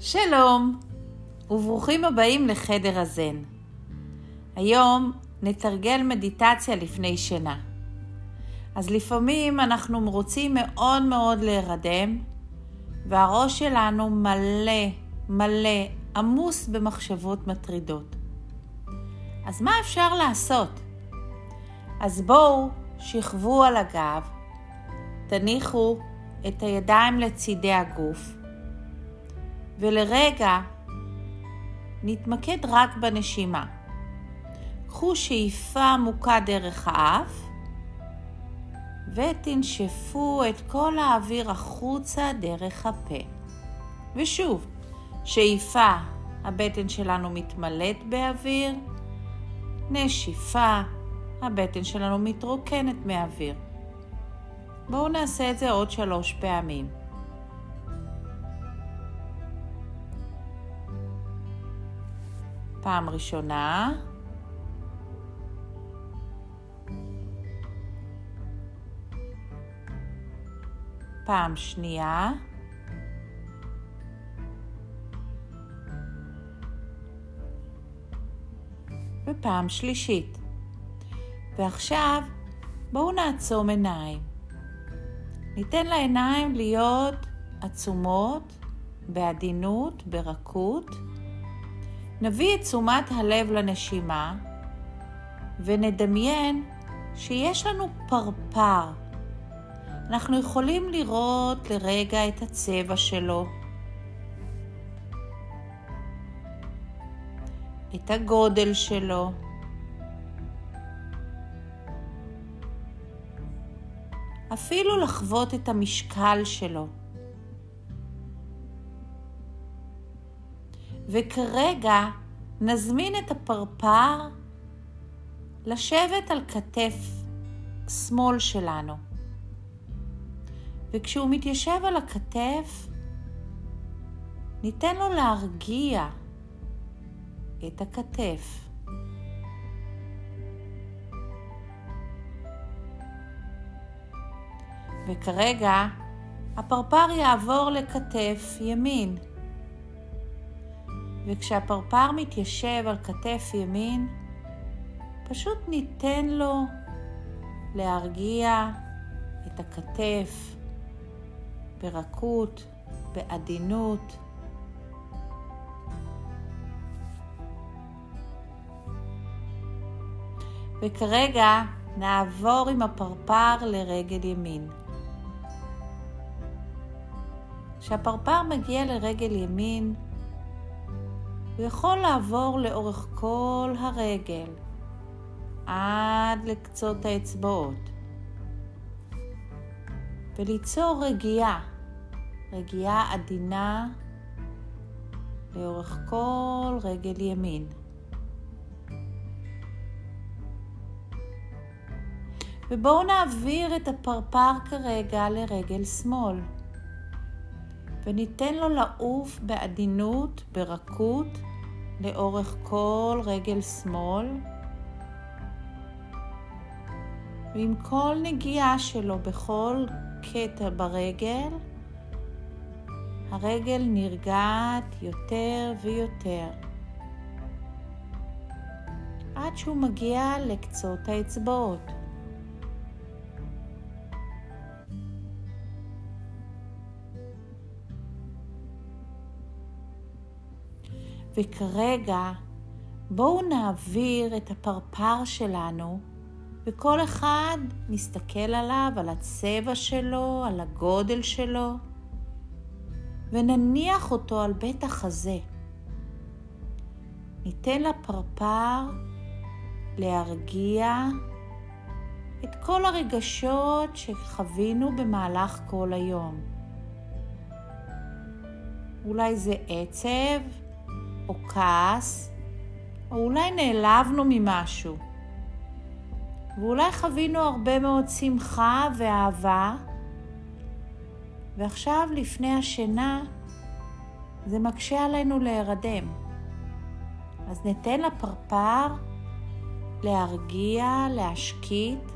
שלום, וברוכים הבאים לחדר הזן. היום נתרגל מדיטציה לפני שינה. אז לפעמים אנחנו רוצים מאוד מאוד להירדם, והראש שלנו מלא, מלא, עמוס במחשבות מטרידות. אז מה אפשר לעשות? אז בואו, שכבו על הגב, תניחו את הידיים לצידי הגוף, ולרגע נתמקד רק בנשימה. קחו שאיפה עמוקה דרך האף, ותנשפו את כל האוויר החוצה דרך הפה. ושוב, שאיפה, הבטן שלנו מתמלאת באוויר, נשיפה, הבטן שלנו מתרוקנת מאוויר. בואו נעשה את זה עוד שלוש פעמים. פעם ראשונה. פעם שנייה. ופעם שלישית. ועכשיו בואו נעצום עיניים. ניתן לעיניים להיות עצומות, בעדינות, ברכות. נביא את תשומת הלב לנשימה ונדמיין שיש לנו פרפר. אנחנו יכולים לראות לרגע את הצבע שלו, את הגודל שלו, אפילו לחוות את המשקל שלו. וכרגע נזמין את הפרפר לשבת על כתף שמאל שלנו. וכשהוא מתיישב על הכתף, ניתן לו להרגיע את הכתף. וכרגע הפרפר יעבור לכתף ימין. וכשהפרפר מתיישב על כתף ימין, פשוט ניתן לו להרגיע את הכתף ברכות, בעדינות. וכרגע נעבור עם הפרפר לרגל ימין. כשהפרפר מגיע לרגל ימין, הוא יכול לעבור לאורך כל הרגל, עד לקצות האצבעות, וליצור רגיעה, רגיעה עדינה לאורך כל רגל ימין. ובואו נעביר את הפרפר כרגע לרגל שמאל. וניתן לו לעוף בעדינות, ברכות, לאורך כל רגל שמאל. ועם כל נגיעה שלו בכל קטע ברגל, הרגל נרגעת יותר ויותר. עד שהוא מגיע לקצות האצבעות. וכרגע בואו נעביר את הפרפר שלנו וכל אחד מסתכל עליו, על הצבע שלו, על הגודל שלו, ונניח אותו על בית החזה. ניתן לפרפר להרגיע את כל הרגשות שחווינו במהלך כל היום. אולי זה עצב, או כעס, או אולי נעלבנו ממשהו. ואולי חווינו הרבה מאוד שמחה ואהבה, ועכשיו לפני השינה זה מקשה עלינו להירדם. אז ניתן לפרפר להרגיע, להשקיט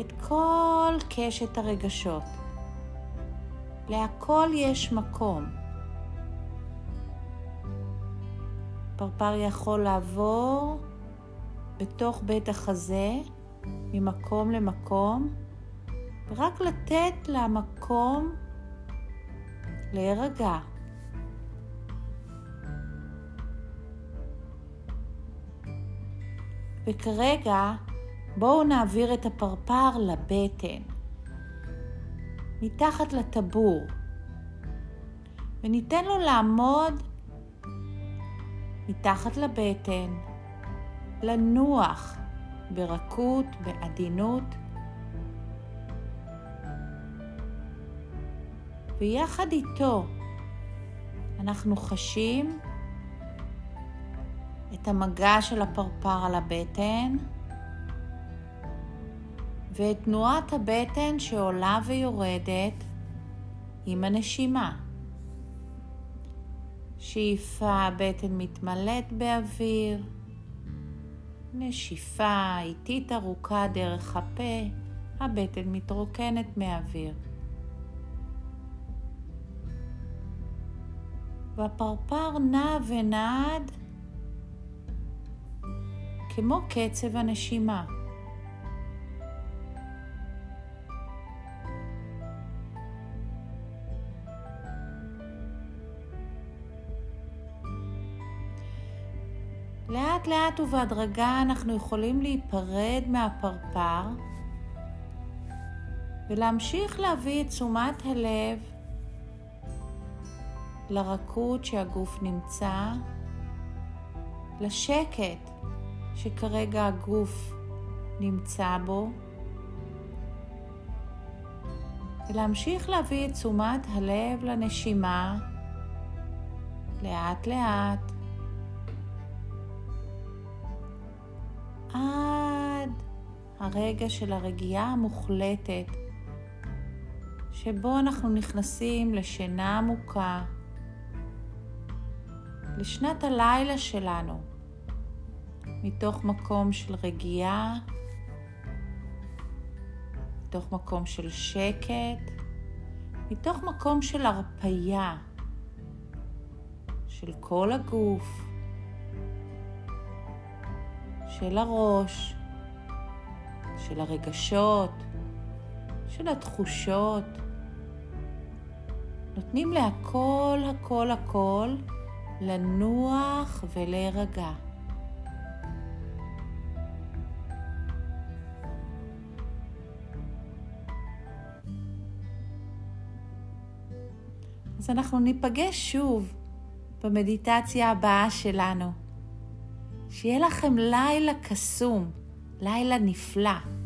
את כל קשת הרגשות. להכל יש מקום. פרפר יכול לעבור בתוך בית החזה ממקום למקום, ורק לתת למקום להירגע. וכרגע בואו נעביר את הפרפר לבטן, מתחת לטבור, וניתן לו לעמוד מתחת לבטן, לנוח ברכות, בעדינות, ויחד איתו אנחנו חשים את המגע של הפרפר על הבטן ואת תנועת הבטן שעולה ויורדת עם הנשימה. שאיפה הבטן מתמלאת באוויר, נשיפה איטית ארוכה דרך הפה, הבטן מתרוקנת מאוויר. והפרפר נע ונעד כמו קצב הנשימה. לאט לאט ובהדרגה אנחנו יכולים להיפרד מהפרפר ולהמשיך להביא את תשומת הלב לרכות שהגוף נמצא, לשקט שכרגע הגוף נמצא בו, ולהמשיך להביא את תשומת הלב לנשימה לאט הרגע של הרגיעה המוחלטת שבו אנחנו נכנסים לשינה עמוקה, לשנת הלילה שלנו. מתוך מקום של רגיעה, מתוך מקום של שקט, מתוך מקום של הרפייה של כל הגוף, של הראש, של הרגשות, של התחושות. נותנים להכל, הכל, הכל לנוח ולהירגע. אז אנחנו ניפגש שוב במדיטציה הבאה שלנו. שיהיה לכם לילה קסום, לילה נפלא.